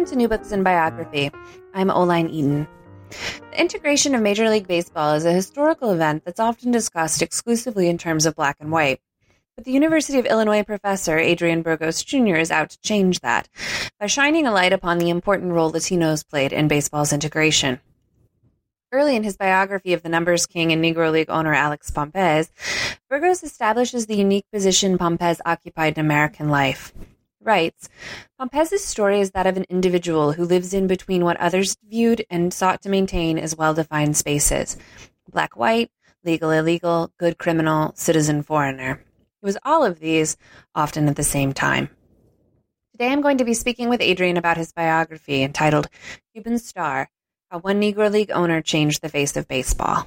Welcome to New Books in Biography. I'm Oline Eaton. The integration of Major League Baseball is a historical event that's often discussed exclusively in terms of black and white. But the University of Illinois professor Adrian Burgos Jr. is out to change that by shining a light upon the important role Latinos played in baseball's integration. Early in his biography of the numbers king and Negro League owner Alex Pompez, Burgos establishes the unique position Pompez occupied in American life. Writes, Pompez's story is that of an individual who lives in between what others viewed and sought to maintain as well defined spaces black white, legal illegal, good criminal, citizen foreigner. It was all of these, often at the same time. Today I'm going to be speaking with Adrian about his biography entitled Cuban Star How One Negro League Owner Changed the Face of Baseball.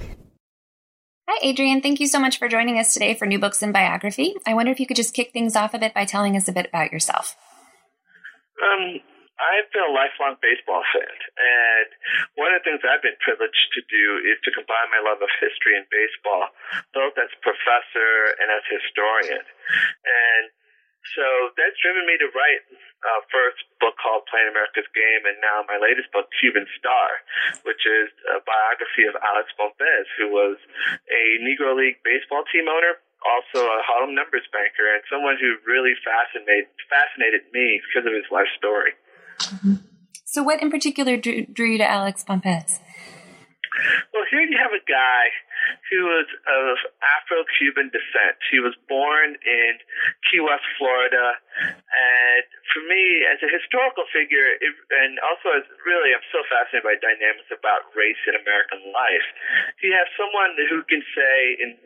Hi, Adrian. Thank you so much for joining us today for New Books in Biography. I wonder if you could just kick things off a bit by telling us a bit about yourself. Um, I've been a lifelong baseball fan, and one of the things I've been privileged to do is to combine my love of history and baseball, both as professor and as historian. And so that's driven me to write uh, first book called Playing America's Game, and now my latest book, Cuban Star, which is a biography of Alex Pompez, who was a Negro League baseball team owner, also a Harlem numbers banker, and someone who really fascinated fascinated me because of his life story. Mm-hmm. So, what in particular drew, drew you to Alex Pompez? Well, here you have a guy who was of Afro Cuban descent. He was born in Key West, Florida. And for me, as a historical figure, it, and also as really, I'm so fascinated by dynamics about race in American life. You have someone who can say, in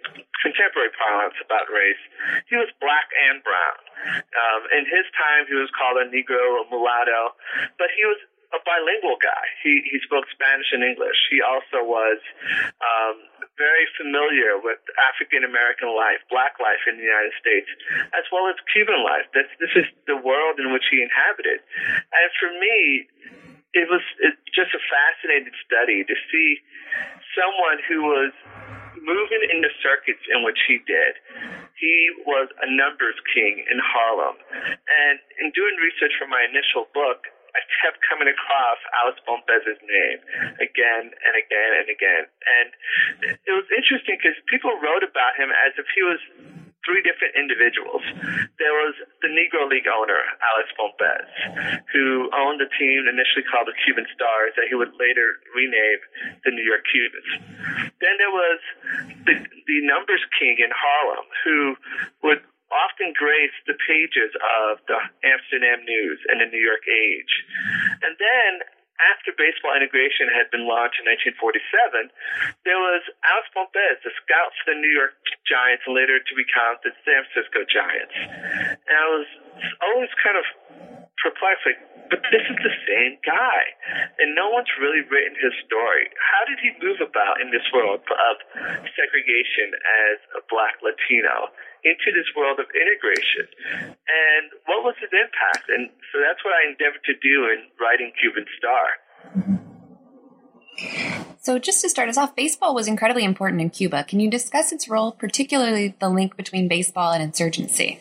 contemporary parlance about race, he was black and brown. Um, in his time, he was called a Negro, a mulatto, but he was a bilingual guy. He he spoke Spanish and English. He also was um, very familiar with African American life, Black life in the United States, as well as Cuban life. This this is the world in which he inhabited, and for me, it was it, just a fascinating study to see someone who was moving in the circuits in which he did. He was a numbers king in Harlem. And in doing research for my initial book, I kept coming across Alex Pompez's name again and again and again. And it was interesting because people wrote about him as if he was three different individuals. There was the Negro League owner, Alex Pompez, who owned a team initially called the Cuban Stars that he would later rename the New York Cubans. Then there was the, the numbers king in Harlem, who would often graced the pages of the Amsterdam News and the New York Age. And then after baseball integration had been launched in 1947, there was Alex Pompez, the scout for the New York Giants, later to become the San Francisco Giants. And I was always kind of perplexed, but this is the same guy, and no one's really written his story. How did he move about in this world of segregation as a black Latino? into this world of integration. And what was his impact? And so that's what I endeavored to do in writing Cuban Star. So, just to start us off, baseball was incredibly important in Cuba. Can you discuss its role, particularly the link between baseball and insurgency?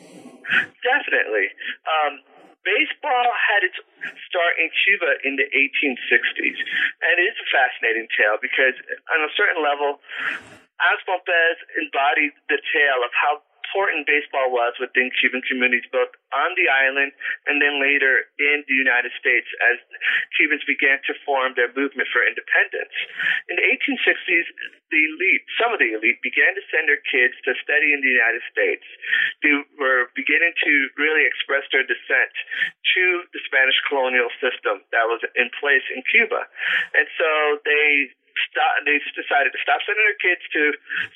Definitely. Um, baseball had its start in Cuba in the 1860s. And it is a fascinating tale because, on a certain level, Alex Pompez embodied the tale of how important baseball was within Cuban communities, both on the island and then later in the United States as Cubans began to form their movement for independence. In the 1860s, the elite, some of the elite, began to send their kids to study in the United States. They were beginning to really express their dissent to the Spanish colonial system that was in place in Cuba. And so they stop, they decided to stop sending their kids to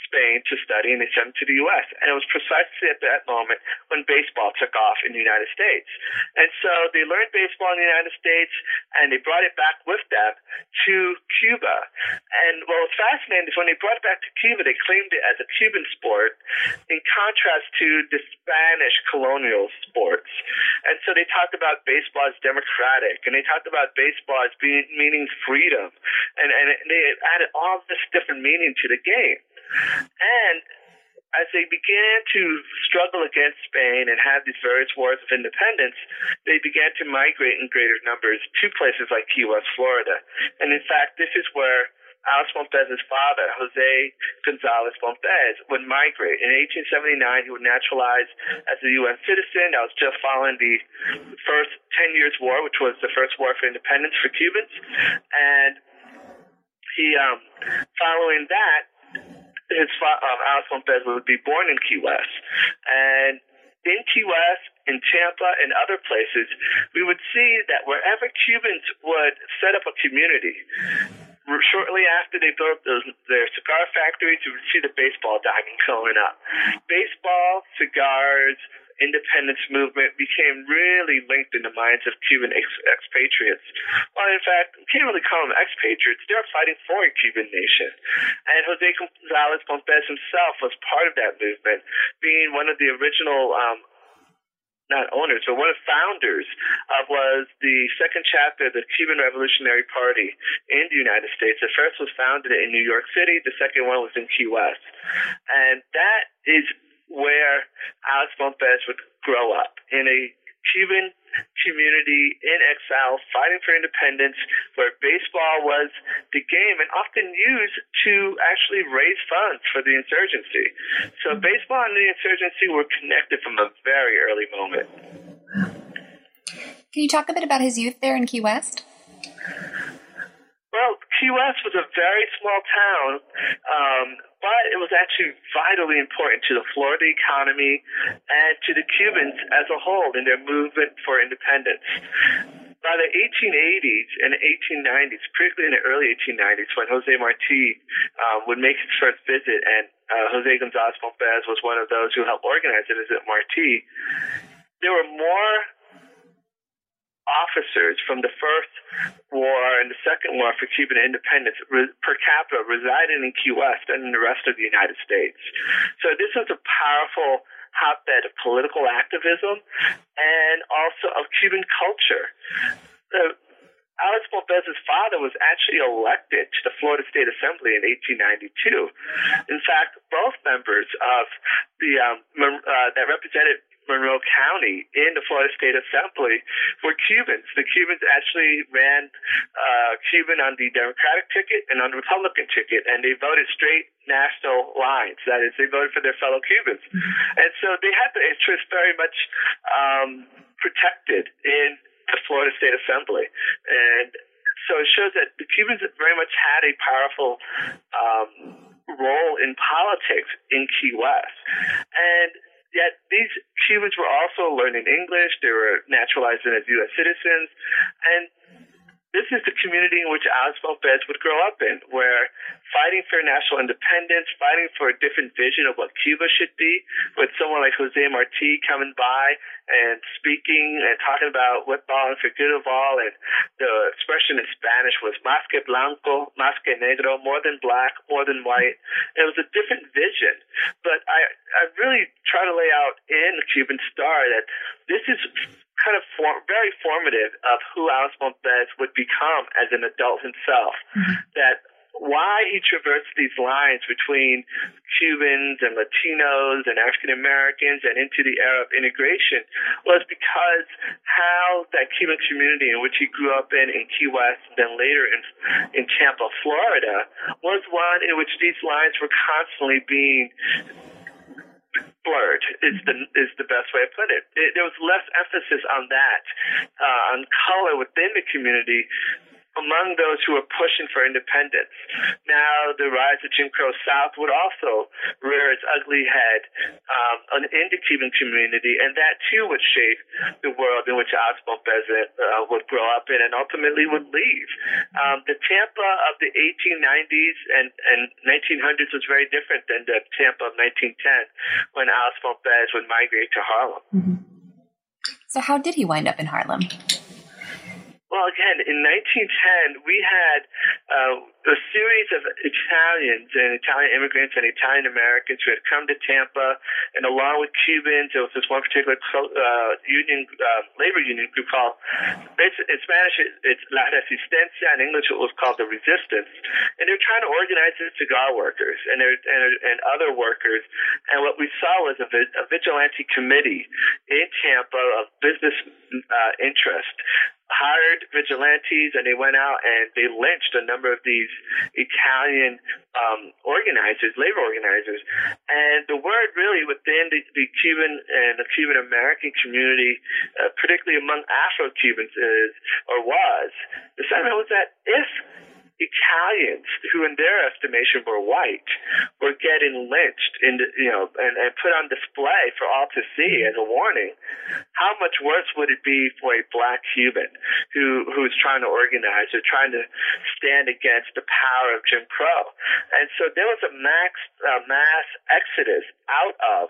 Spain to study, and they sent them to the U.S. And it was precisely at that moment when baseball took off in the United States. And so they learned baseball in the United States, and they brought it back with them to Cuba. And what was fascinating is when they brought it back to Cuba, they claimed it as a Cuban sport, in contrast to the Spanish colonial sports. And so they talked about baseball as democratic, and they talked about baseball as being meaning freedom, and and they added all this different meaning to the game. And as they began to struggle against Spain and have these various wars of independence, they began to migrate in greater numbers to places like Key West, Florida. And in fact, this is where Alex Pompez's father, Jose Gonzalez Pompez, would migrate. In 1879, he would naturalize as a U.S. citizen. That was just following the first 10 Years' War, which was the first war for independence for Cubans. And he, um, following that, his fa- um, Pompez would be born in Key West. And in Key West, in Tampa, and other places, we would see that wherever Cubans would set up a community, shortly after they built those, their cigar you would see the baseball diamond going up. Baseball, cigars, independence movement became really linked in the minds of Cuban ex- expatriates. Well, in fact, you can't really call them expatriates. They were fighting for a Cuban nation. And Jose Gonzalez Pompez himself was part of that movement, being one of the original um, not owners, but one of the founders of was the second chapter of the Cuban Revolutionary Party in the United States. The first was founded in New York City. The second one was in Key West. And that is where Alex Pompez would grow up in a Cuban community in exile fighting for independence where baseball was the game and often used to actually raise funds for the insurgency. So baseball and the insurgency were connected from a very early moment. Can you talk a bit about his youth there in Key West? Key West was a very small town, um, but it was actually vitally important to the Florida economy and to the Cubans as a whole in their movement for independence. By the 1880s and 1890s, particularly in the early 1890s, when Jose Marti um, would make his first visit, and uh, Jose Gonzalez Pompez was one of those who helped organize it visit Marti, there were more officers from the first war and the second war for Cuban independence re- per capita resided in Key West and in the rest of the United States. So this was a powerful hotbed of political activism and also of Cuban culture. Uh, Alex Pompez's father was actually elected to the Florida State Assembly in 1892. In fact, both members of the um, uh, that represented Monroe County in the Florida State Assembly were Cubans. The Cubans actually ran uh, Cuban on the Democratic ticket and on the Republican ticket, and they voted straight national lines. That is, they voted for their fellow Cubans. Mm-hmm. And so they had the interest very much um, protected in the Florida State Assembly. And so it shows that the Cubans very much had a powerful um, role in politics in Key West. And Yet these Cubans were also learning English. They were naturalized as U.S. citizens. And this is the community in which Alex Pompez would grow up in, where fighting for national independence, fighting for a different vision of what Cuba should be, with someone like Jose Marti coming by and speaking and talking about what and for good of all, and the expression in Spanish was más que blanco, más que negro, more than black, more than white. And It was a different vision, but I I really try to lay out in the Cuban Star that this is kind of form, very formative of who Alex Pompez would become as an adult himself. Mm-hmm. That why he traversed these lines between Cubans and Latinos and African Americans and into the era of integration was because how that Cuban community in which he grew up in in Key West and then later in in Tampa, Florida, was one in which these lines were constantly being blurred is the is the best way to put it. it there was less emphasis on that, uh, on color within the community among those who were pushing for independence. Now, the rise of Jim Crow South would also rear its ugly head um, in the Cuban community, and that too would shape the world in which Alex Pompez uh, would grow up in and ultimately would leave. Um, the Tampa of the 1890s and, and 1900s was very different than the Tampa of 1910 when Alex Pompez would migrate to Harlem. Mm-hmm. So, how did he wind up in Harlem? Well, again, in 1910, we had uh, a series of Italians and Italian immigrants and Italian Americans who had come to Tampa, and along with Cubans, there was this one particular uh, union, uh, labor union group called, in Spanish, it's La Resistencia. In English, it was called the Resistance, and they were trying to organize the cigar workers and, and, and other workers. And what we saw was a, a vigilante committee in Tampa of business uh, interest hired vigilantes and they went out and they lynched a number of these Italian um, organizers, labor organizers. And the word really within the, the Cuban and the Cuban American community, uh, particularly among Afro Cubans, is or was the sentiment was that if Italians, who in their estimation were white, were getting lynched in, you know, and, and put on display for all to see as a warning. How much worse would it be for a black Cuban who who's trying to organize or trying to stand against the power of Jim Crow? And so there was a max uh, mass exodus out of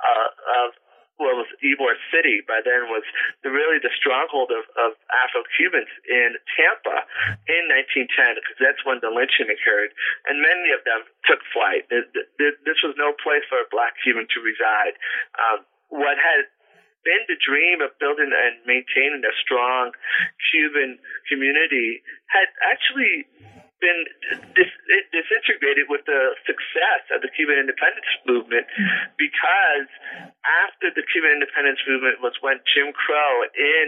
uh, of what was Ybor City by then was the, really the stronghold of, of Afro Cubans in Tampa in 1910 because that's when the lynching occurred, and many of them took flight. This was no place for a black Cuban to reside. Um, what had been the dream of building and maintaining a strong Cuban community had actually been dis- disintegrated with the success of the Cuban independence movement because after the Cuban independence movement was when Jim Crow in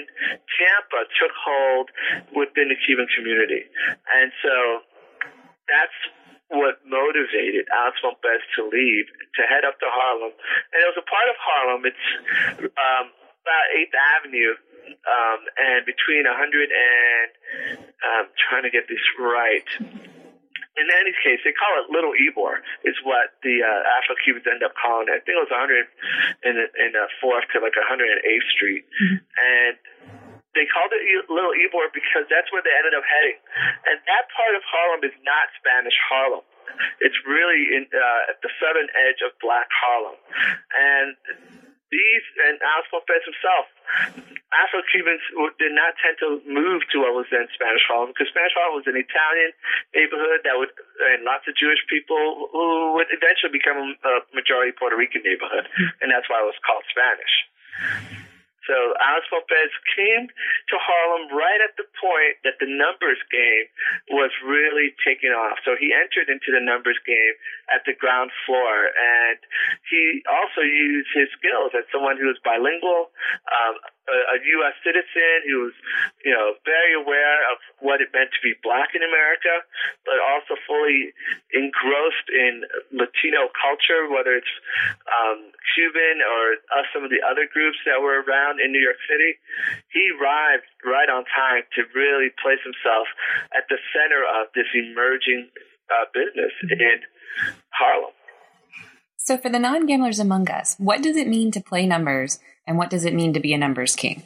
Tampa took hold within the Cuban community. And so that's what motivated Alex Pompez to leave, to head up to Harlem. And it was a part of Harlem. It's um, about 8th Avenue um, and between 100 and um, trying to get this right. In any case, they call it Little Ybor, is what the uh, Afro Cubans end up calling it. I think it was 100 in in uh, fourth to like 108th Street, mm-hmm. and they called it Little Ybor because that's where they ended up heading. And that part of Harlem is not Spanish Harlem. It's really in, uh, at the southern edge of Black Harlem, and these and Alex Pompez himself Afro Cubans did not tend to move to what was then Spanish Harlem because Spanish Harlem was an Italian neighborhood that would, and lots of Jewish people who would eventually become a majority Puerto Rican neighborhood, and that's why it was called Spanish. So Alex Pompez came to Harlem right at the point that the numbers game was really taking off. So he entered into the numbers game at the ground floor, and he also used his skills as someone who was bilingual, um, a, a U.S. citizen who was, you know, very aware of what it meant to be black in America, but also fully engrossed in Latino culture, whether it's um, Cuban or uh, some of the other groups that were around in New York City. He arrived right on time to really place himself at the center of this emerging uh, business in Harlem. So, for the non gamblers among us, what does it mean to play numbers and what does it mean to be a numbers king?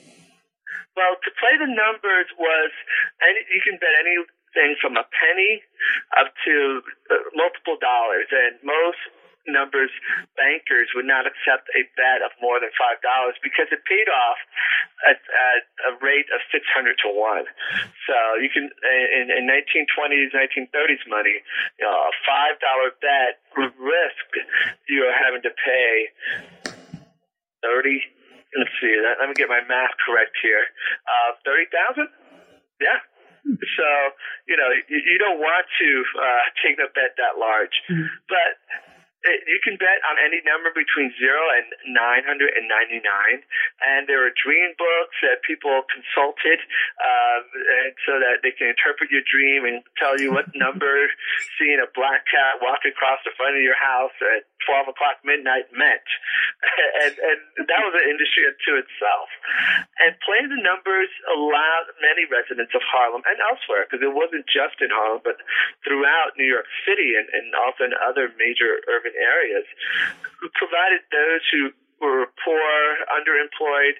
Well, to play the numbers was, any, you can bet anything from a penny up to uh, multiple dollars, and most numbers bankers would not accept a bet of more than five dollars because it paid off at, at a rate of six hundred to one. So you can in, in 1920s, 1930s money, you know, a five dollar bet would risk you are having to pay thirty let's see, let me get my math correct here. Uh, 30,000? Yeah. So, you know, you, you don't want to uh, take the bet that large. Mm-hmm. But you can bet on any number between zero and 999. And there are dream books that people consulted um, and so that they can interpret your dream and tell you what number seeing a black cat walk across the front of your house at 12 o'clock midnight meant. and, and that was an industry unto itself. And playing the numbers allowed many residents of Harlem and elsewhere, because it wasn't just in Harlem, but throughout New York City and, and also in other major urban urban areas, who provided those who were poor, underemployed,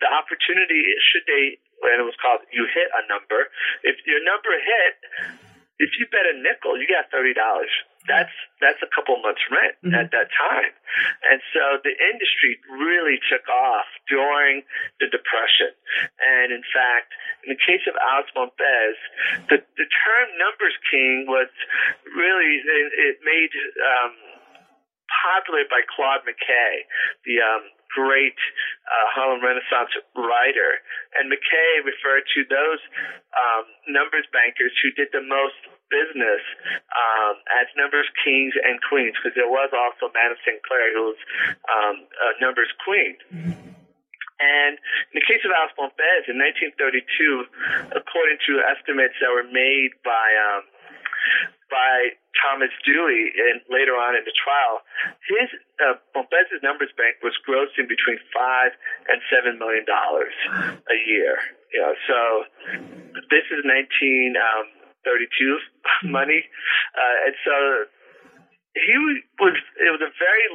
the opportunity should they, and it was called you hit a number. If your number hit, if you bet a nickel, you got thirty dollars. That's that's a couple months' rent mm-hmm. at that time, and so the industry really took off during the depression. And in fact, in the case of Alex Pompez, the the term numbers king was really it, it made um, popular by Claude McKay, the um, great uh, Harlem Renaissance writer. And McKay referred to those um, numbers bankers who did the most business um, as numbers kings and queens, because there was also Madame St. Clair who was um, a numbers queen. And in the case of Alex Pompez in 1932, according to estimates that were made by um, by Thomas Dewey and later on in the trial, his uh, numbers bank was grossing between five and seven million dollars a year. You know, so this is 1932 um, money, uh, and so he was. It was a very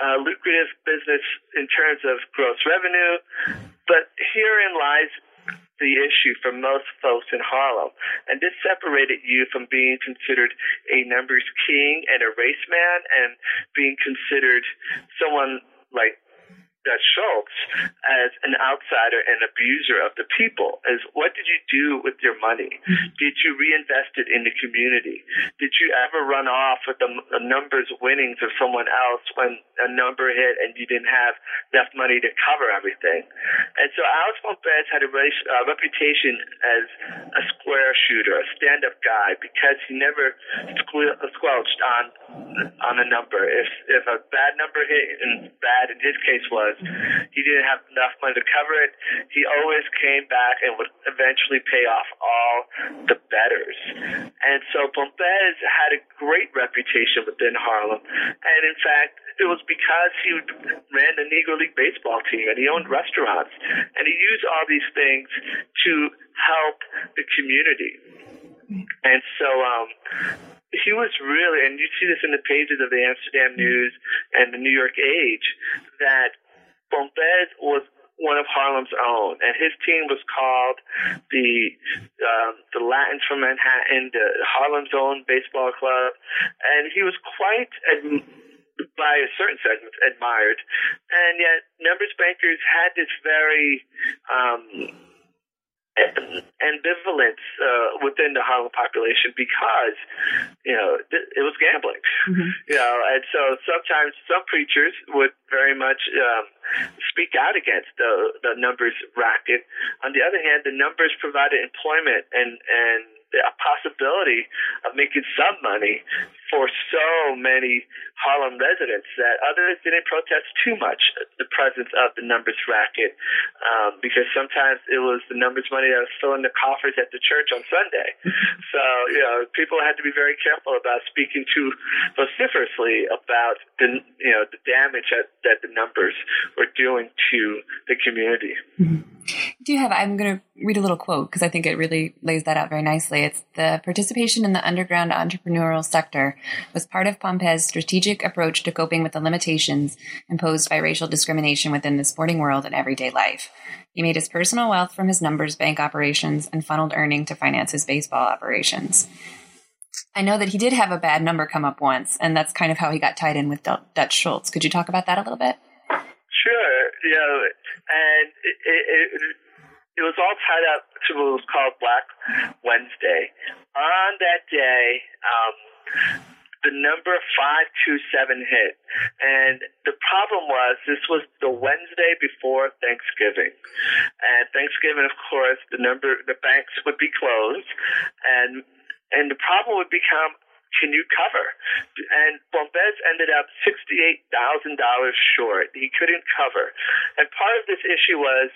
uh, lucrative business in terms of gross revenue, but herein lies the issue for most folks in Harlem. And this separated you from being considered a numbers king and a race man and being considered someone like Dutch Schultz as an outsider and abuser of the people is what did you do with your money? Did you reinvest it in the community? Did you ever run off with the, the numbers winnings of someone else when a number hit and you didn't have enough money to cover everything? And so Alex Pompez had a uh, reputation as a square shooter, a stand-up guy, because he never squelched on on a number. If if a bad number hit, and bad in his case was he didn't have enough money to cover it. He always came back and would eventually pay off all the betters. And so Pompez had a great reputation within Harlem. And in fact, it was because he ran the Negro League baseball team and he owned restaurants. And he used all these things to help the community. And so, um, he was really, and you see this in the pages of the Amsterdam News and the New York Age, that Pompez was one of Harlem's own, and his team was called the um, the Latins from Manhattan, the Harlem's own baseball club, and he was quite. Ad- by a certain segment admired, and yet numbers bankers had this very um, ambivalence uh, within the Harlem population because you know it was gambling, mm-hmm. you know, and so sometimes some preachers would very much um, speak out against the the numbers racket. On the other hand, the numbers provided employment and and a possibility of making some money for so many Harlem residents that others didn't protest too much the presence of the numbers racket um, because sometimes it was the numbers money that was filling the coffers at the church on Sunday. so, you know, people had to be very careful about speaking too vociferously about the, you know, the damage that, that the numbers were doing to the community. Mm-hmm. Do you have, I'm going to read a little quote because I think it really lays that out very nicely. It's the participation in the underground entrepreneurial sector was part of Pompez's strategic approach to coping with the limitations imposed by racial discrimination within the sporting world and everyday life. He made his personal wealth from his numbers bank operations and funneled earning to finance his baseball operations. I know that he did have a bad number come up once, and that's kind of how he got tied in with Dutch Schultz. Could you talk about that a little bit? Sure. Yeah, and it, it, it, it was all tied up to what was called Black Wednesday. On that day, um, the number 527 hit. And the problem was this was the Wednesday before Thanksgiving. And Thanksgiving, of course, the number, the banks would be closed. And, and the problem would become, can you cover? And Pompez ended up $68,000 short. He couldn't cover. And part of this issue was,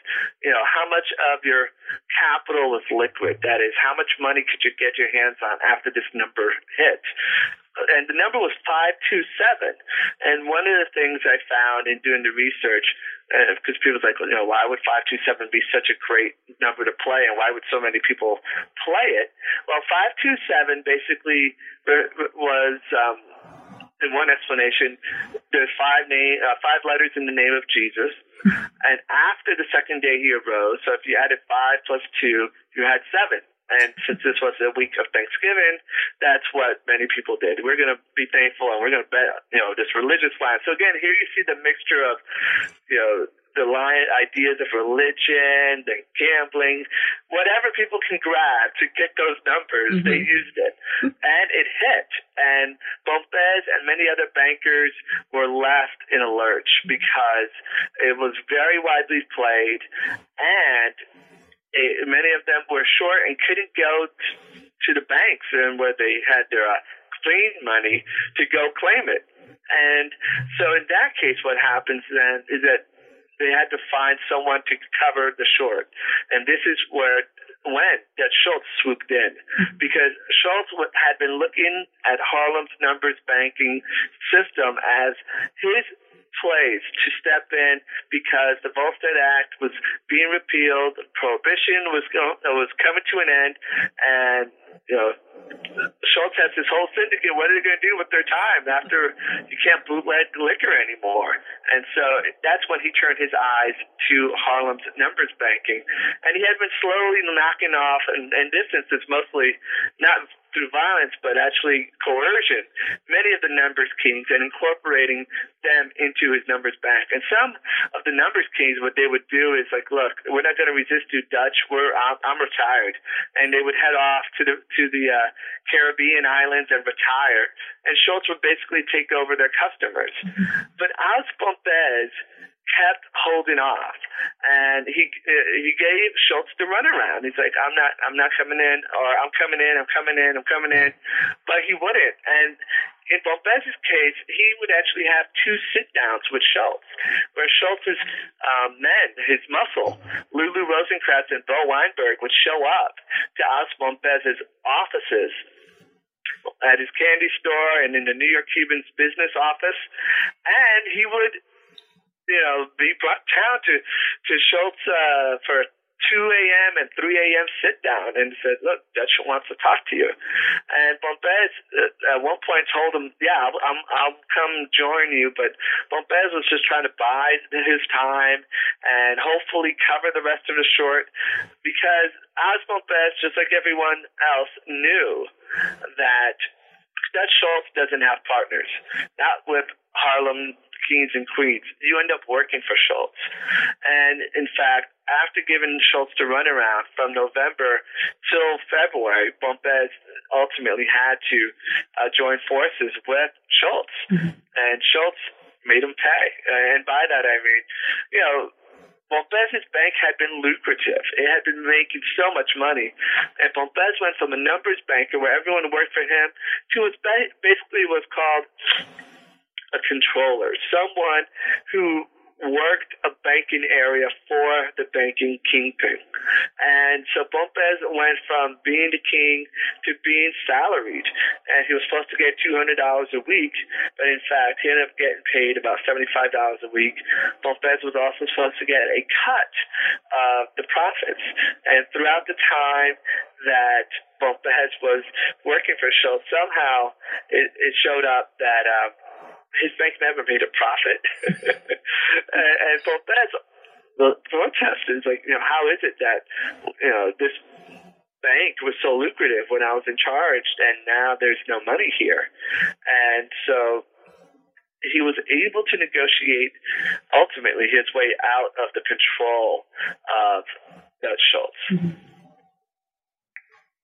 you know, how much of your capital was liquid? That is, how much money could you get your hands on after this number hit? And the number was 527. And one of the things I found in doing the research, because uh, people like, you know, why would 527 be such a great number to play and why would so many people play it? Well, 527 basically was, um, in one explanation, there's five name, uh, five letters in the name of Jesus. And after the second day he arose, so if you added five plus two, you had seven And since this was a week of Thanksgiving, that's what many people did. We're going to be thankful and we're going to bet, you know, this religious line. So again, here you see the mixture of, you know, the line ideas of religion, and gambling, whatever people can grab to get those numbers, mm-hmm. they used it. And it hit. And Pompez and many other bankers were left in a lurch because it was very widely played and it, many of them were short and couldn't go t- to the banks and where they had their uh, clean money to go claim it. And so in that case, what happens then is that they had to find someone to cover the short. And this is where when Dutch Schultz swooped in because Schultz had been looking at Harlem's numbers banking system as his place to step in because the Volstead Act was being repealed, prohibition was going, uh, was coming to an end, and you know Schultz has this whole syndicate. What are they going to do with their time after you can't bootleg liquor anymore? And so that's when he turned his eyes to Harlem's numbers banking. And he had been slowly knocking off, and, and this instance mostly not through violence, but actually coercion, many of the numbers kings and incorporating them into his numbers bank. And some of the numbers kings, what they would do is like, look, we're not going to resist you, Dutch. We're I'm, I'm retired, and they would head off to the to the uh, Caribbean islands and retire. And Schultz would basically take over their customers. Mm-hmm. But Alex Pompez kept holding off, and he he gave Schultz the runaround. He's like, "I'm not, I'm not coming in, or I'm coming in, I'm coming in, I'm coming in," but he wouldn't. And in Pompez's case, he would actually have two sit downs with Schultz, where Schultz's um, men, his muscle, Lulu Rosenkrantz and Bo Weinberg, would show up to Alex Pompez's offices at his candy store and in the New York Cubans business office, and he would you know, be brought down to to Schultz uh, for 2 a.m. and 3 a.m. sit down and said, look, Dutch wants to talk to you. And Pompez uh, at one point told him, yeah, I'm, I'll come join you. But Pompez was just trying to buy his time and hopefully cover the rest of the short because Alex Pompez, just like everyone else, knew that Dutch Schultz doesn't have partners. Not with Harlem kings and queens, you end up working for Schultz. And in fact, after giving Schultz the runaround from November till February, Pompez ultimately had to uh, join forces with Schultz. Mm-hmm. And Schultz made him pay. And by that I mean, you know, Pompez's bank had been lucrative. It had been making so much money. And Pompez went from a numbers banker where everyone worked for him to what basically was called a controller, someone who worked a banking area for the banking kingpin. And so Pompez went from being the king to being salaried. And he was supposed to get $200 a week, but in fact, he ended up getting paid about $75 a week. Pompez was also supposed to get a cut of the profits. And throughout the time that Pompez was working for Schultz, somehow it, it showed up that um, his bank never made a profit. and, and so that's the protest is like, you know, how is it that, you know, this bank was so lucrative when I was in charge and now there's no money here. And so he was able to negotiate ultimately his way out of the control of Dutch Schultz. Mm-hmm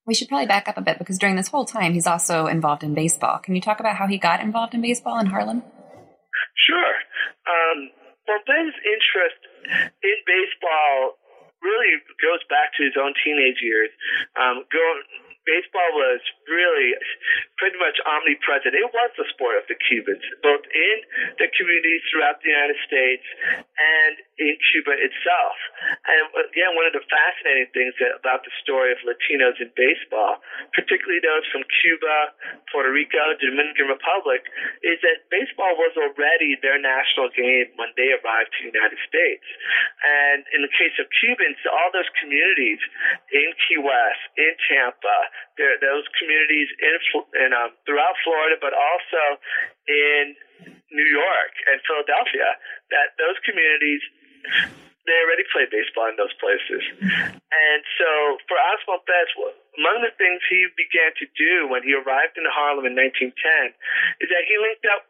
we should probably back up a bit because during this whole time he's also involved in baseball. Can you talk about how he got involved in baseball in Harlem? Sure. Um, well, Ben's interest in baseball really goes back to his own teenage years. Um, going baseball was really pretty much omnipresent. It was the sport of the Cubans, both in the communities throughout the United States and in Cuba itself. And again, one of the fascinating things about the story of Latinos in baseball, particularly those from Cuba, Puerto Rico, Dominican Republic, is that baseball was already their national game when they arrived to the United States. And in the case of Cubans, all those communities in Key West, in Tampa, there, those communities in, in um, throughout Florida, but also in New York and Philadelphia, that those communities they already play baseball in those places. And so for Oswald Betts, among the things he began to do when he arrived in Harlem in 1910 is that he linked up,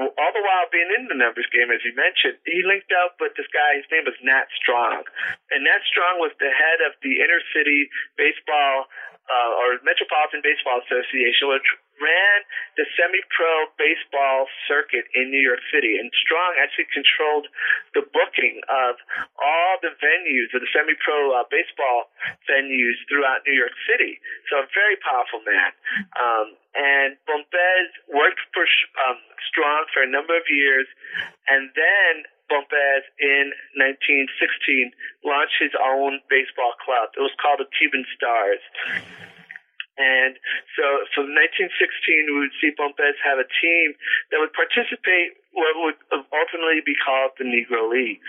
all the while being in the numbers game, as you mentioned, he linked up with this guy, his name was Nat Strong. And Nat Strong was the head of the inner city baseball uh, or Metropolitan Baseball Association, which ran the semi-pro baseball circuit in New York City, and Strong actually controlled the booking of all the venues of the semi-pro uh, baseball venues throughout New York City. So a very powerful man. Um, and Pompez worked for um, Strong for a number of years, and then Pompez in 1916 launched his own baseball club. It was called the Cuban Stars. And so from 1916, we would see Pompez have a team that would participate what would ultimately be called the Negro League.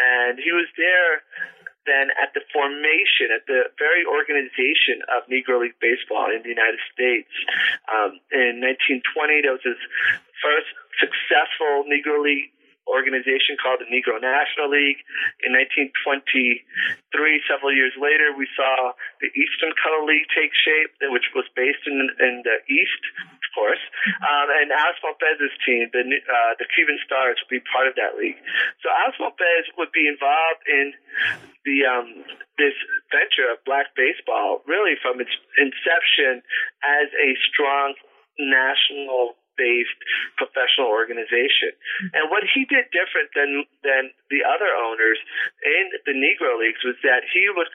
And he was there then at the formation, at the very organization of Negro League Baseball in the United States. Um, in 1920, that was his first successful Negro League organization called the Negro National League. In 1923, several years later, we saw the Eastern Color League take shape, which was based in, in the East, of course. Um, and Alex Pompez's team, the, uh, the Cuban Stars, would be part of that league. So Alex Pompez would be involved in the um, this venture of black baseball really from its inception as a strong national based professional organization. And what he did different than than the other owners in the Negro Leagues was that he would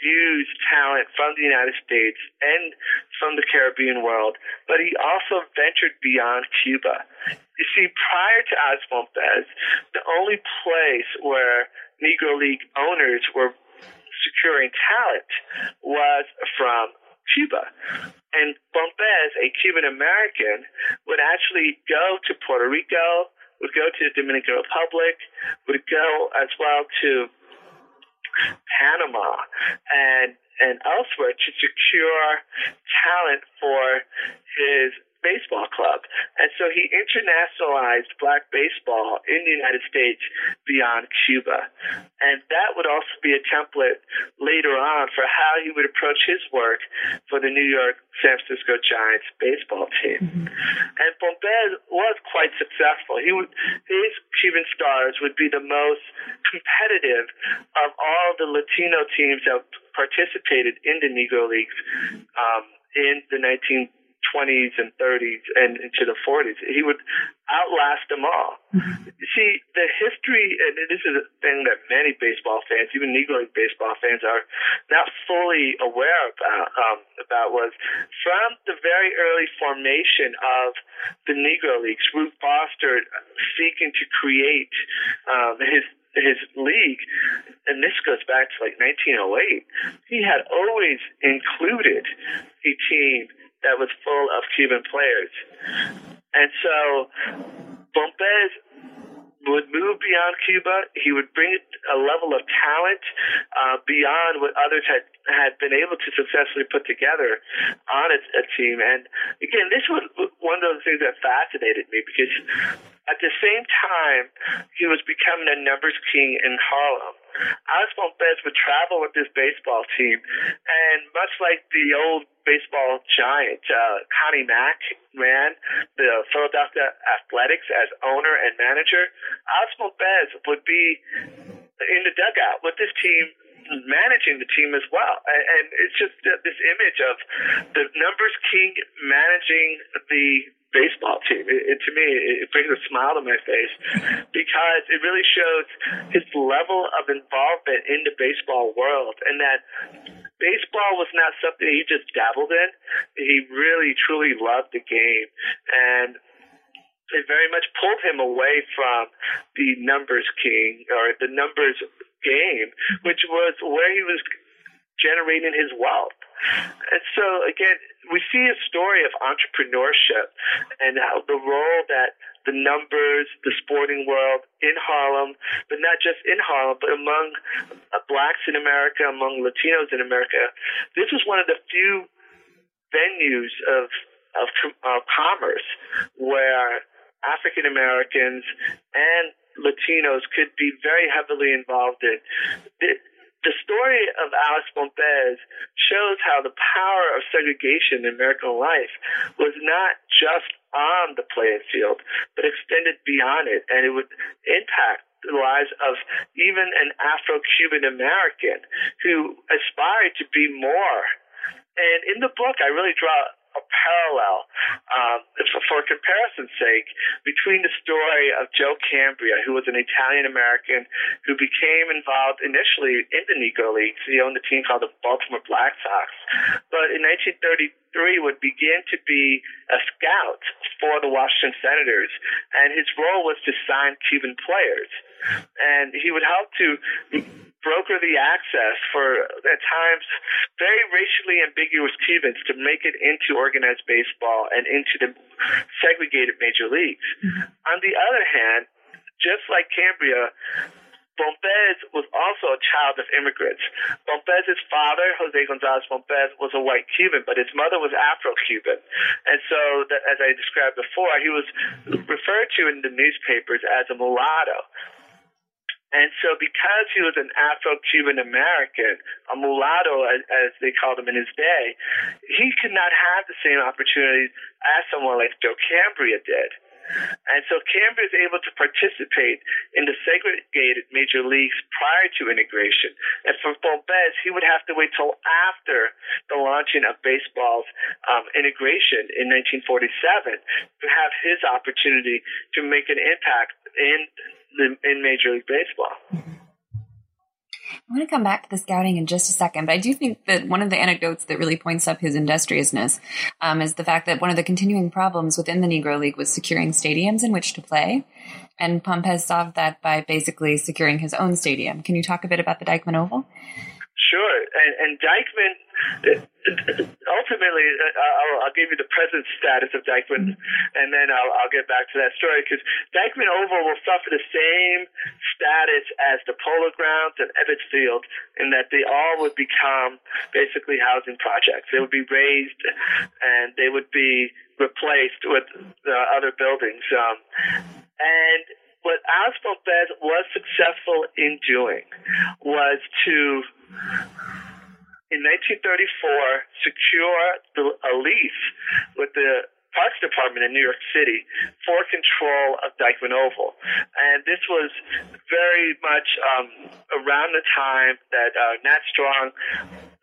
use talent from the United States and from the Caribbean world, but he also ventured beyond Cuba. You see, prior to Pompez, the only place where Negro League owners were securing talent was from Cuba. And Pompez, a Cuban American, would actually go to Puerto Rico, would go to the Dominican Republic, would go as well to Panama and and elsewhere to secure talent for his baseball club. And so he internationalized black baseball in the United States beyond Cuba. And that would also be a template later on for how he would approach his work for the New York San Francisco Giants baseball team. Mm-hmm. And Pompez was quite successful. He would, his Cuban stars would be the most competitive of all the Latino teams that participated in the Negro Leagues um, in the 19 20s and 30s and into the 40s. He would outlast them all. Mm-hmm. You see, the history, and this is a thing that many baseball fans, even Negro League baseball fans, are not fully aware about, um, about was from the very early formation of the Negro Leagues, Rube Foster seeking to create um, his his league, and this goes back to like 1908, he had always included a team that was full of Cuban players. And so Pompez would move beyond Cuba. He would bring a level of talent uh, beyond what others had had been able to successfully put together on a, a team. And again, this was one of those things that fascinated me because at the same time he was becoming a numbers king in Harlem. Alex Pompez would travel with his baseball team, and much like the old baseball giant, uh, Connie Mack ran the Philadelphia Athletics as owner and manager, Alex Pompez would be in the dugout with his team managing the team as well. And it's just this image of the numbers king managing the baseball team. It, it, to me, it brings a smile to my face because it really shows his level of involvement in the baseball world and that baseball was not something he just dabbled in. He really, truly loved the game. And it very much pulled him away from the numbers king or the numbers game, which was where he was generating his wealth. And so, again, we see a story of entrepreneurship and how the role that the numbers, the sporting world in Harlem, but not just in Harlem, but among uh, blacks in America, among Latinos in America. This was one of the few venues of of, of commerce where African Americans and Latinos could be very heavily involved in. The story of Alex Pompez shows how the power of segregation in American life was not just on the playing field, but extended beyond it, and it would impact the lives of even an Afro-Cuban American who aspired to be more. And in the book, I really draw a parallel, um, for, comparison's sake, between the story of Joe Cambria, who was an Italian American who became involved initially in the Negro Leagues. He owned a team called the Baltimore Black Sox. But in 1933 would begin to be a scout for the Washington Senators, and his role was to sign Cuban players. And he would help to broker the access for, at times, very racially ambiguous Cubans to make it into organized baseball and into the segregated major leagues. Mm-hmm. On the other hand, just like Cambria, Pompez was also a child of immigrants. Pompez's father, Jose Gonzalez Pompez, was a white Cuban, but his mother was Afro-Cuban. And so, as I described before, he was referred to in the newspapers as a mulatto. And so, because he was an Afro Cuban American, a mulatto, as, as, they called him in his day, he could not have the same opportunities as someone like Joe Cambria did. And so Cambria is able to participate in the segregated major leagues prior to integration. And for Pompez, he would have to wait till after the launching of baseball's um, integration in 1947 to have his opportunity to make an impact in in Major League Baseball. I want to come back to the scouting in just a second, but I do think that one of the anecdotes that really points up his industriousness um, is the fact that one of the continuing problems within the Negro League was securing stadiums in which to play. And Pompez solved that by basically securing his own stadium. Can you talk a bit about the Dyckman Oval? Sure, and, and Dyckman ultimately, uh, I'll, I'll, give you the present status of Dyckman, and then I'll, I'll get back to that story because Dyckman Oval will suffer the same status as the Polo Grounds and Ebbets Field in that they all would become basically housing projects. They would be razed and they would be replaced with uh, other buildings. Um, and what Alex Pompez was successful in doing was to in 1934 secure a lease with the Parks Department in New York City for control of Dyckman Oval. And this was very much um, around the time that uh, Nat Strong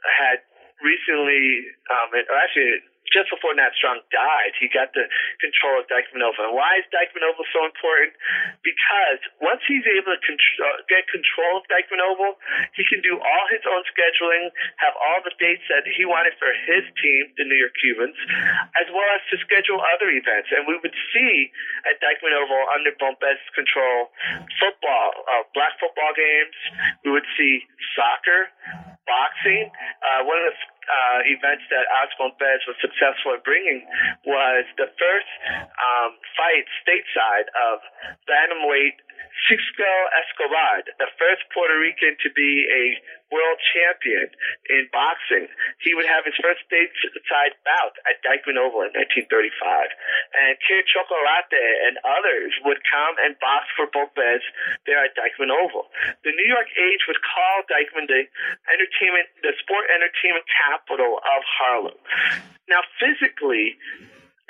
had recently, um, actually just before Nat Strong died, he got the control of Dyckman Oval. And why is Dyckman Oval so important? Because once he's able to control, get control of Dyckman Oval, he can do all his own scheduling, have all the dates that he wanted for his team, the New York Cubans, as well as to schedule other events. And we would see at Dyckman Oval under Pompez's control football, uh, black football games. We would see soccer, boxing. Uh, one of the uh, events that Alex Pompez was successful in bringing was the first um, fight stateside of bantamweight Sixto Escobar, the first Puerto Rican to be a world champion in boxing. He would have his first stateside bout at Dyckman Oval in 1935. And Kid Chocolate and others would come and box for Pompez there at Dyckman Oval. The New York Age would call Dyckman the entertainment, the sport entertainment capital of Harlem. Now, physically,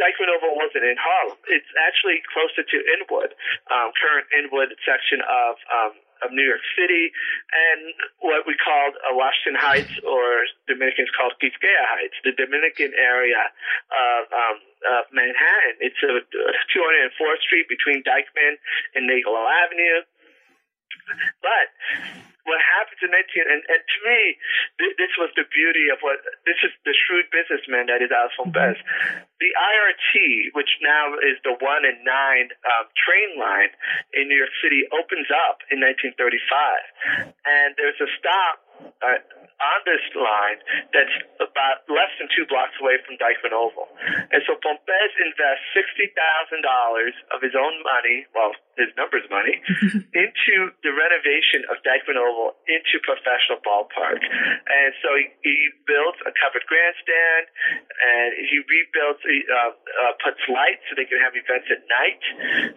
Dyckman Oval wasn't in Harlem. It's actually closer to Inwood, um, current Inwood section of um, of New York City, and what we called uh, Washington Heights, or Dominicans called Quisqueya Heights, the Dominican area of, um, of Manhattan. It's a, uh, 204th Street between Dyckman and Nagle Avenue. But what happens in 19 and, and to me th- this was the beauty of what this is the shrewd businessman that is Pompez. Mm-hmm. The IRT, which now is the one and nine um, train line in New York City, opens up in 1935, and there's a stop. Uh, on this line that's about less than two blocks away from Dyckman Oval. And so Pompez invests $60,000 of his own money, well, his numbers money, into the renovation of Dyckman Oval into professional ballpark. And so he, he built a covered grandstand, and he rebuilt, uh, uh, puts lights so they can have events at night.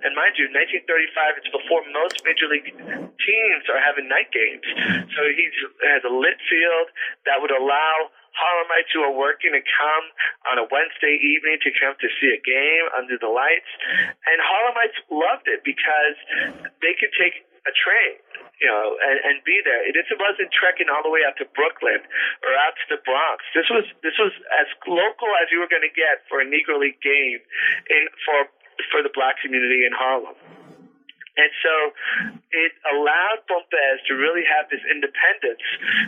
And mind you, 1935, it's before most major league teams are having night games. So he has a lit field that would allow Harlemites who are working to come on a Wednesday evening to come to see a game under the lights. And Harlemites loved it because they could take a train, you know, and, and be there. This wasn't trekking all the way out to Brooklyn or out to the Bronx. This was this was as local as you were going to get for a Negro League game in for for the black community in Harlem. And so it allowed Pompez to really have this independence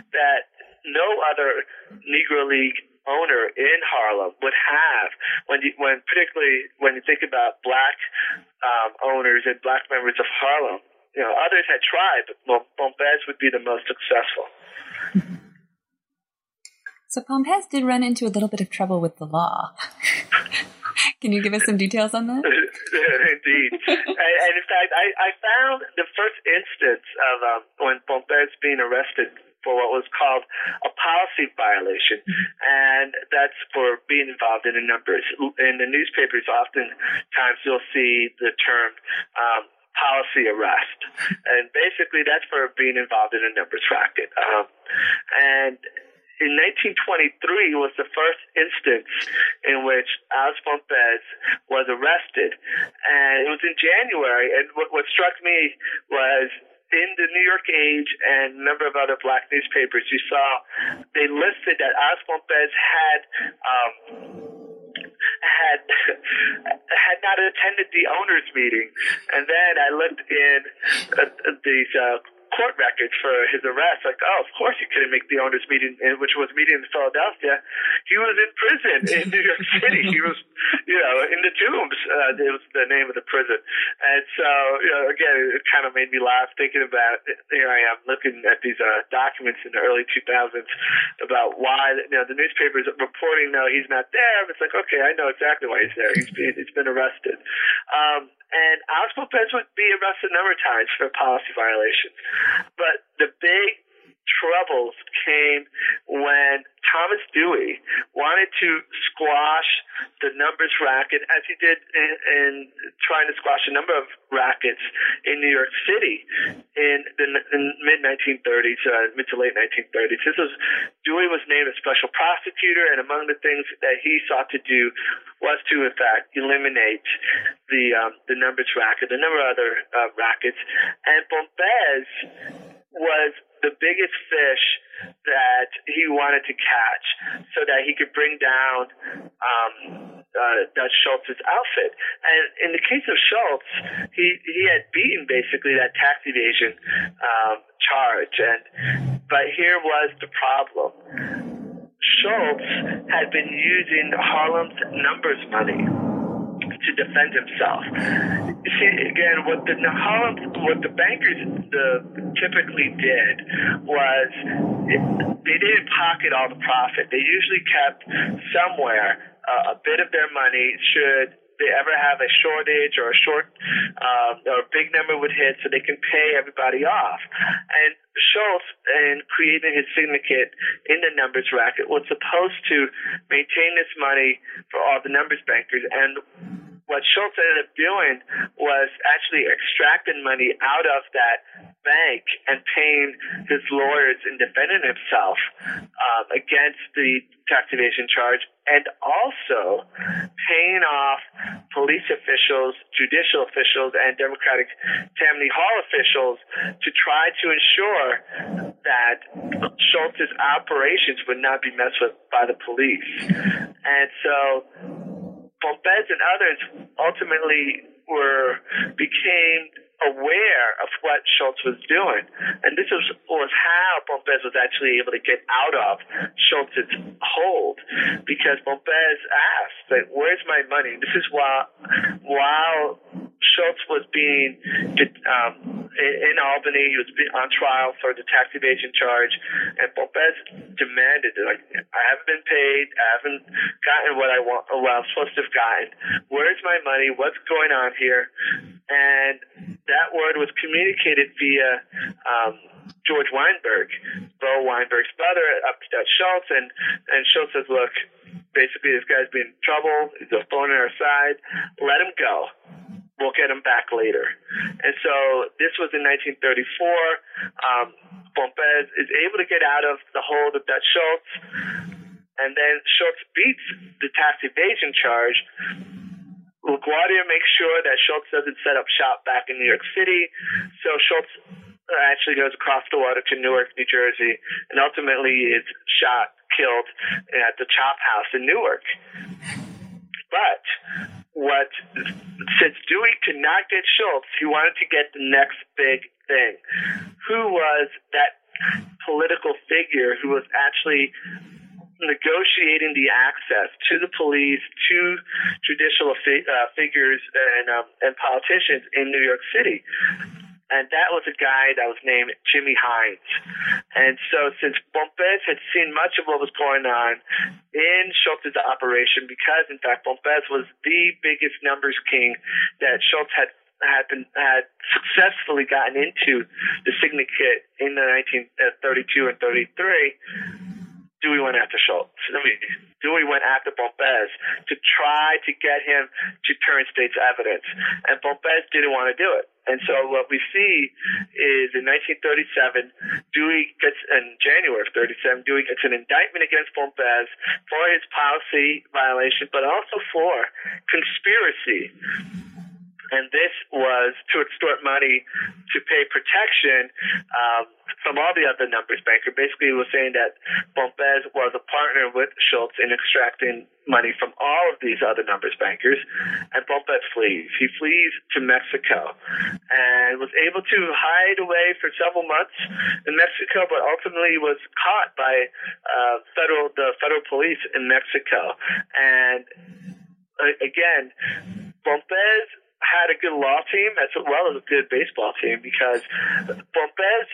that no other Negro League owner in Harlem would have when you, when particularly when you think about black um, owners and black members of Harlem. You know, others had tried, but Pompez would be the most successful. So Pompez did run into a little bit of trouble with the law. Can you give us some details on that? Indeed. and, and, in fact, I, I found the first instance of um, when Pompez being arrested for what was called a policy violation, and that's for being involved in the numbers. In the newspapers, oftentimes you'll see the term um, policy arrest, and basically that's for being involved in a numbers racket. Um, and in 1923 was the first instance in which Alex Pompez was arrested, and it was in January. And what, what struck me was in the New York Age and a number of other black newspapers, you saw they listed that Alex Pompez had um, had had not attended the owners meeting, and then I looked in uh, these uh, court records for his arrest. Like, oh, of course he couldn't make the owners meeting, which was meeting in Philadelphia. He was in prison in New York City. he was, you know, in the tombs. Uh, it was the name of the prison. And so, you know, again, it kind of made me laugh thinking about. Here I am looking at these uh, documents in the early 2000s about why, you know, the newspapers reporting, no, he's not there. It's like, okay, I know exactly why he's there. He's been, he's been arrested. Um, and Alex Pompez would be arrested a number of times for policy violations. But the big troubles came when Thomas Dewey wanted to squash the numbers racket as he did in, in trying to squash a number of rackets in New York City in the in mid 1930s, uh, mid to late 1930s. This was Dewey was named a special prosecutor, and among the things that he sought to do was to, in fact, eliminate the um, the numbers racket, a number of other uh, rackets, and Pompez was the biggest fish that he wanted to catch so that he could bring down um, uh, Dutch Schultz's outfit. And in the case of Schultz, he, he had beaten basically that tax evasion um, charge. And But here was the problem. Schultz had been using Harlem's numbers money to defend himself. See, again, what the what the bankers the, typically did was they didn't pocket all the profit. They usually kept somewhere uh, a bit of their money should they ever have a shortage or a short um, or a big number would hit so they can pay everybody off. And Schultz, in creating his syndicate in the numbers racket, was supposed to maintain this money for all the numbers bankers. And what Schultz ended up doing was actually extracting money out of that bank and paying his lawyers and defending himself um, against the tax evasion charge and also paying off police officials, judicial officials, and Democratic Tammany Hall officials to try to ensure that Schultz's operations would not be messed with by the police. And so Pompez and others ultimately were became aware of what Schultz was doing. And this was, was how Pompez was actually able to get out of Schultz's hold because Pompez asked, like, where's my money? This is while, while Schultz was being um, in, Albany. He was on trial for the tax evasion charge, and Pompez demanded, like, I haven't been paid, I haven't gotten what I want, what I'm supposed to have gotten. Where's my money? What's going on here? And that word was communicated via um, George Weinberg, Bo Weinberg's brother, up to Dutch Schultz, and and Schultz says, look, basically this guy's been in trouble. He's a thorn in our side. Let him go we'll get him back later. And so this was in 1934. Um, Pompez is able to get out of the hold of Dutch Schultz, and then Schultz beats the tax evasion charge. LaGuardia makes sure that Schultz doesn't set up shop back in New York City, so Schultz uh, actually goes across the water to Newark, New Jersey, and ultimately is shot, killed at the Chop House in Newark. But what since Dewey could not get Schultz, he wanted to get the next big thing. Who was that political figure who was actually negotiating the access to the police, to judicial fi- uh, figures and um, and politicians in New York City and that was a guy that was named Jimmy Hines. And so, since Pompez had seen much of what was going on in Schultz's operation, because in fact Pompez was the biggest numbers king that Schultz had had been had successfully gotten into the syndicate in the 1932 and 33. Dewey went after Schultz. I mean, Dewey went after Pompez to try to get him to turn state's evidence, and Pompez didn't want to do it. And so what we see is in 1937, Dewey gets, in January of 37, Dewey gets an indictment against Pompez for his policy violation, but also for conspiracy and this was to extort money to pay protection um, from all the other numbers banker. Basically, was saying that Pompez was a partner with Schultz in extracting money from all of these other numbers bankers, and Pompez flees. He flees to Mexico and was able to hide away for several months in Mexico, but ultimately was caught by uh, federal the federal police in Mexico. And uh, again, Pompez had a good law team as well as a good baseball team because Pompez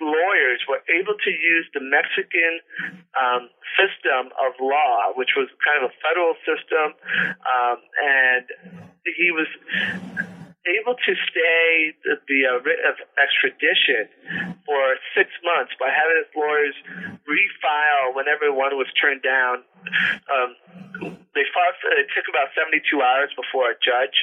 lawyers were able to use the Mexican um, system of law, which was kind of a federal system, um, and he was able to stay the, the uh, writ of extradition for six months by having his lawyers refile whenever one was turned down. Um, they fought. It took about 72 hours before a judge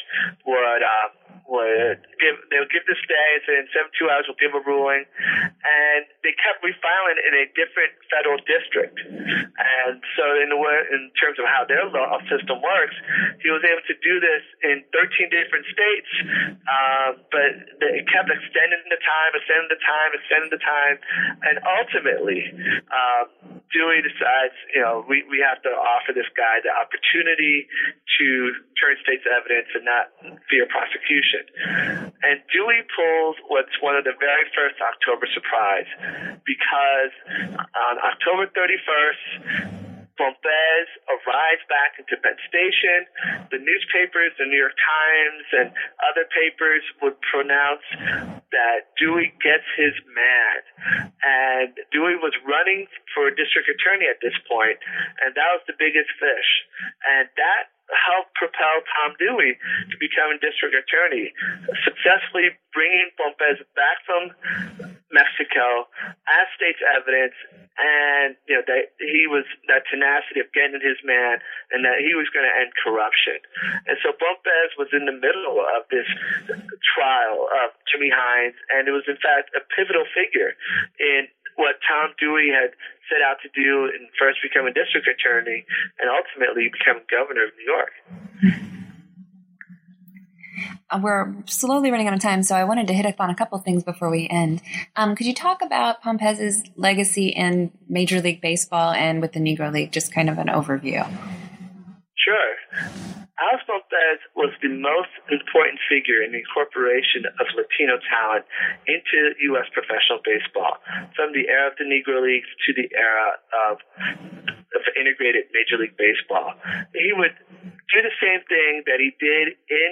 would. Uh, would give they would give the stay and say in 72 hours we'll give a ruling, and they kept refiling in a different federal district. And so in the in terms of how their law system works, he was able to do this in 13 different states, um, but it kept extending the time, extending the time, extending the time, and ultimately. Um, Dewey decides, you know, we, we have to offer this guy the opportunity to turn state's evidence and not fear prosecution. And Dewey pulls what's one of the very first October surprise because on October 31st, Pompez arrives back into Penn Station. The newspapers, the New York Times, and other papers would pronounce that Dewey gets his man. And Dewey was running for district attorney at this point, and that was the biggest fish. And that helped propel Tom Dewey to become district attorney, successfully bringing Pompez back from Mexico as state's evidence, and you know that he was that tenacity of getting his man, and that he was going to end corruption. And so Pompez was in the middle of this trial of Jimmy Hines, and it was in fact a pivotal figure in what Tom Dewey had set out to do and first become a district attorney and ultimately become governor of New York. Uh, we're slowly running out of time, so I wanted to hit up on a couple things before we end. Um, could you talk about Pompez's legacy in Major League Baseball and with the Negro League? Just kind of an overview. Sure. Alex Pompez was the most important figure in the incorporation of Latino talent into U.S. professional baseball, from the era of the Negro Leagues to the era of, of integrated Major League Baseball. He would do the same thing that he did in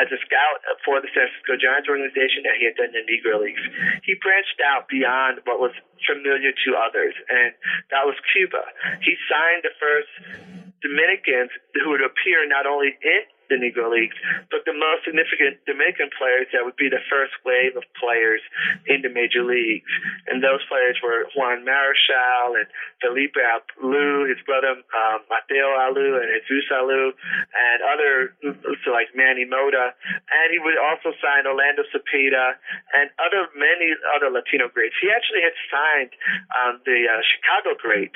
as a scout for the San Francisco Giants organization that he had done in the Negro Leagues. He branched out beyond what was familiar to others, and that was Cuba. He signed the first Dominicans who would appear not only in the Negro Leagues, but the most significant Dominican players that would be the first wave of players in the major leagues. And those players were Juan Marichal and Felipe Alou, his brother um, Mateo Alou and Jesus Alou, and other, so like Manny Mota. And he would also sign Orlando Cepeda and other many other Latino greats. He actually had signed um, the uh, Chicago great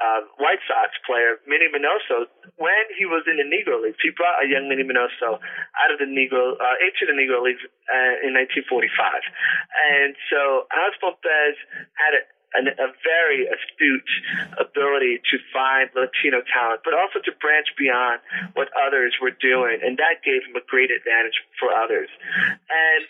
uh, White Sox player, Minnie Minoso, when he was in the Negro Leagues. He brought a young Minnie Minoso out of the Negro uh, into the Negro Leagues uh, in 1945, and so Alex Pompez had a, an, a very astute ability to find Latino talent, but also to branch beyond what others were doing, and that gave him a great advantage for others. And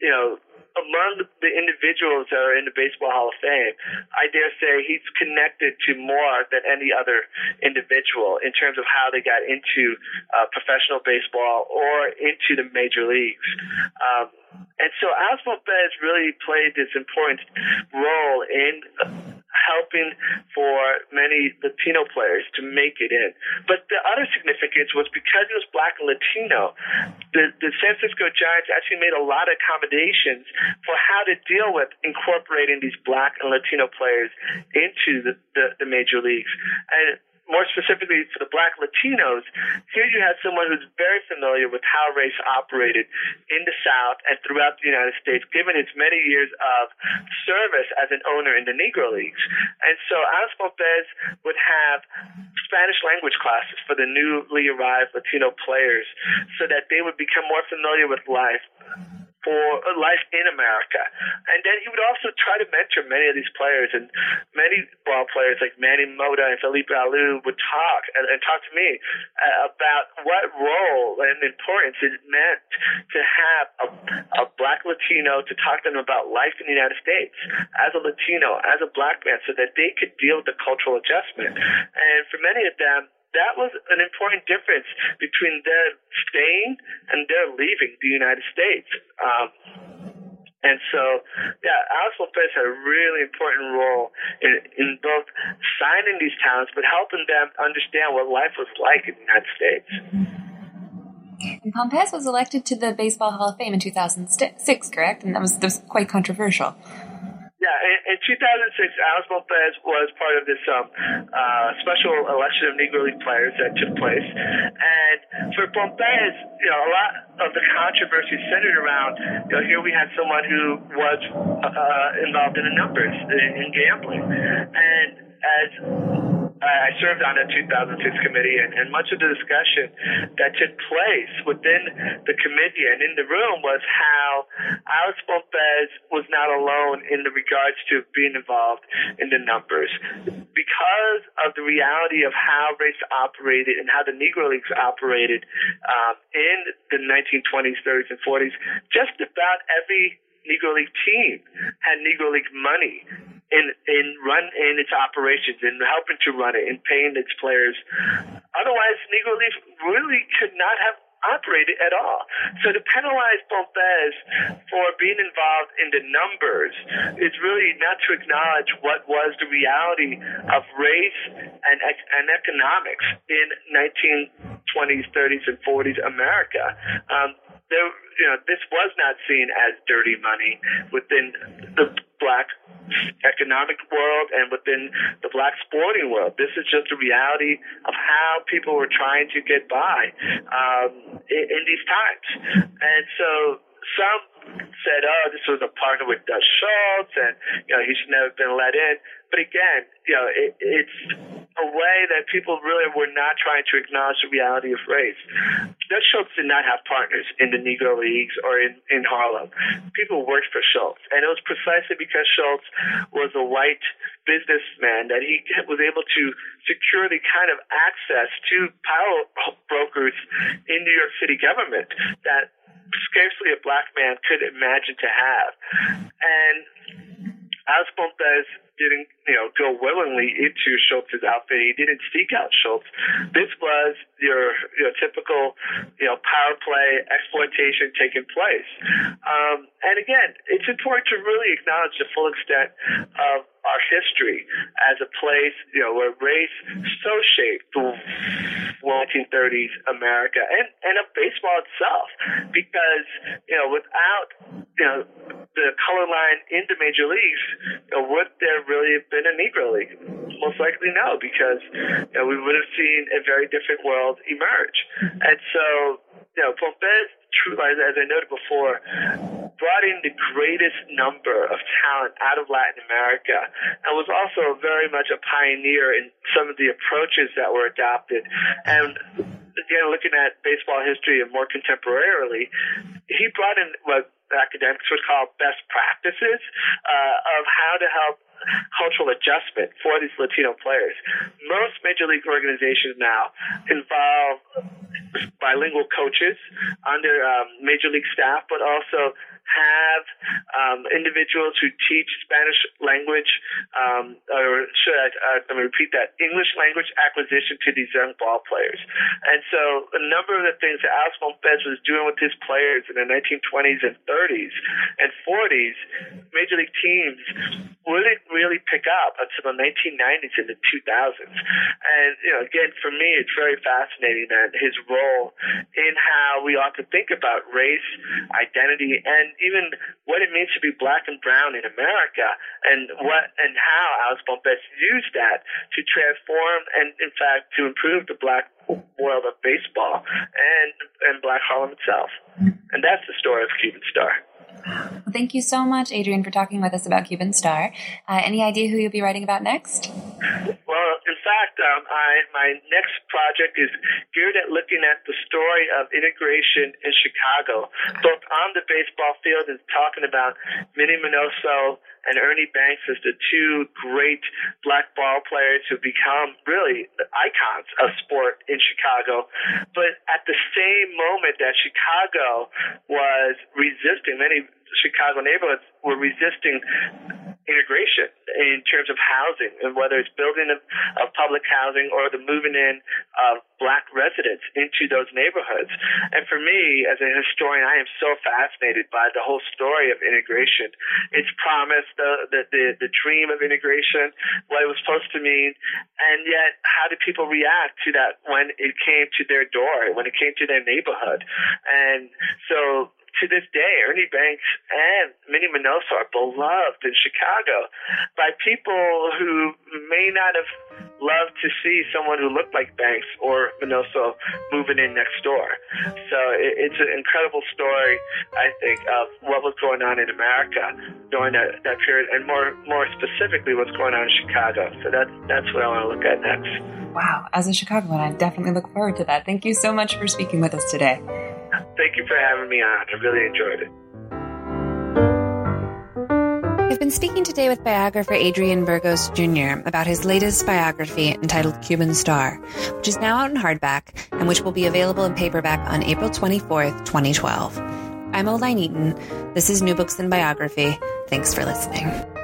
you know, among the individuals that are in the Baseball Hall of Fame, I dare say he's connected to more than any other individual in terms of how they got into uh, professional baseball or into the major leagues. Um, and so Pompez really played this important role in helping for many Latino players to make it in. But the other significance was because he was black and Latino, the, the San Francisco Giants actually made a lot of accommodations for how to deal with incorporating these black and Latino players into the, the, the major leagues. And more specifically for the black Latinos, here you have someone who's very familiar with how race operated in the South and throughout the United States, given his many years of service as an owner in the Negro Leagues. And so Alex Pompez would have Spanish language classes for the newly arrived Latino players so that they would become more familiar with life for uh, life in America. And then he would also try to mentor many of these players, and many ball players like Manny Mota and Felipe Alou would talk and, and talk to me uh, about what role and importance it meant to have a, a black Latino to talk to them about life in the United States as a Latino, as a black man, so that they could deal with the cultural adjustment. And for many of them, that was an important difference between their staying and their leaving the United States. Um, and so, yeah, Alex had a really important role in, in both signing these talents, but helping them understand what life was like in the United States. And Pompez was elected to the Baseball Hall of Fame in 2006, correct? And that was, that was quite controversial. Yeah, in, in 2006, Alex Pompez was part of this um, uh, special election of Negro League players that took place. And for Pompez, you know, a lot of the controversy centered around, you know, here we had someone who was uh, involved in the numbers in, in gambling. And as I served on a 2006 committee, and, and much of the discussion that took place within the committee and in the room was how Alex Pompez was not alone in the regards to being involved in the numbers. Because of the reality of how race operated and how the Negro Leagues operated um, in the 1920s, 30s, and 40s, just about every Negro League team had Negro League money in in run in its operations and helping to run it and paying its players. Otherwise, Negro League really could not have operated at all. So to penalize Pompez for being involved in the numbers is really not to acknowledge what was the reality of race and and economics in 1920s, 30s, and 40s America. Um, there, you know, this was not seen as dirty money within the black economic world and within the black sporting world. This is just a reality of how people were trying to get by um, in, in these times. And so some said, "Oh, this was a partner with Dutch Schultz, and you know he should never been let in." But again, you know, it, it's a way that people really were not trying to acknowledge the reality of race. Dutch Schultz did not have partners in the Negro Leagues or in, in Harlem. People worked for Schultz, and it was precisely because Schultz was a white businessman that he was able to secure the kind of access to power brokers in New York City government that scarcely a black man could imagine to have. And Alex Pompez didn't, you know, go willingly into Schultz's outfit. He didn't seek out Schultz. This was your, your typical, you know, power play exploitation taking place. Um, and again, it's important to really acknowledge the full extent of our history as a place, you know, where race so shaped the 1930s America and, and of baseball itself. Because, you know, without, you know, the color line into major leagues, you know, would there really been a Negro League? Most likely no, because, you know, we would have seen a very different world emerge. And so, you know, Pompez, as I noted before, brought in the greatest number of talent out of Latin America and was also very much a pioneer in some of the approaches that were adopted. And again, looking at baseball history and more contemporarily, he brought in what academics would call best practices uh, of how to help cultural adjustment for these Latino players. Most major league organizations now involve bilingual coaches under um, major league staff, but also have um, individuals who teach Spanish language, um, or should I, uh, let me repeat that, English language acquisition to these young ball players. And so a number of the things that Alex Pompez was doing with his players in the 1920s and 30s and 40s, major league teams wouldn't really pick up until the 1990s and the 2000s. And, you know, again, for me, it's very fascinating that his role in how we ought to think about race, identity, and even what it means to be black and brown in America, and what and how Alex Pompez used that to transform and, in fact, to improve the black world of baseball and and Black Harlem itself. And that's the story of Cuban Star. Well, thank you so much, Adrian, for talking with us about Cuban Star. Uh, any idea who you'll be writing about next? Well, fact, um, I, my next project is geared at looking at the story of integration in Chicago, both on the baseball field and talking about Minnie Minoso and Ernie Banks as the two great black ball players who become really icons of sport in Chicago. But at the same moment that Chicago was resisting, many Chicago neighborhoods were resisting integration in terms of housing, and whether it's building of, of public housing or the moving in of black residents into those neighborhoods. And for me, as a historian, I am so fascinated by the whole story of integration. Its promise, the, the, the, the dream of integration, what it was supposed to mean, and yet how did people react to that when it came to their door, when it came to their neighborhood? And so to this day, Ernie Banks and Minnie Minoso are beloved in Chicago by people who may not have loved to see someone who looked like Banks or Minoso moving in next door. So it's an incredible story, I think, of what was going on in America during that, that period, and more more specifically, what's going on in Chicago. So that's that's what I want to look at next. Wow, as a Chicagoan, I definitely look forward to that. Thank you so much for speaking with us today. Thank you for having me on. I really enjoyed it. I've been speaking today with biographer Adrian Burgos Jr. about his latest biography entitled Cuban Star, which is now out in hardback and which will be available in paperback on April 24th, 2012. I'm Oline Eaton. This is New Books in Biography. Thanks for listening.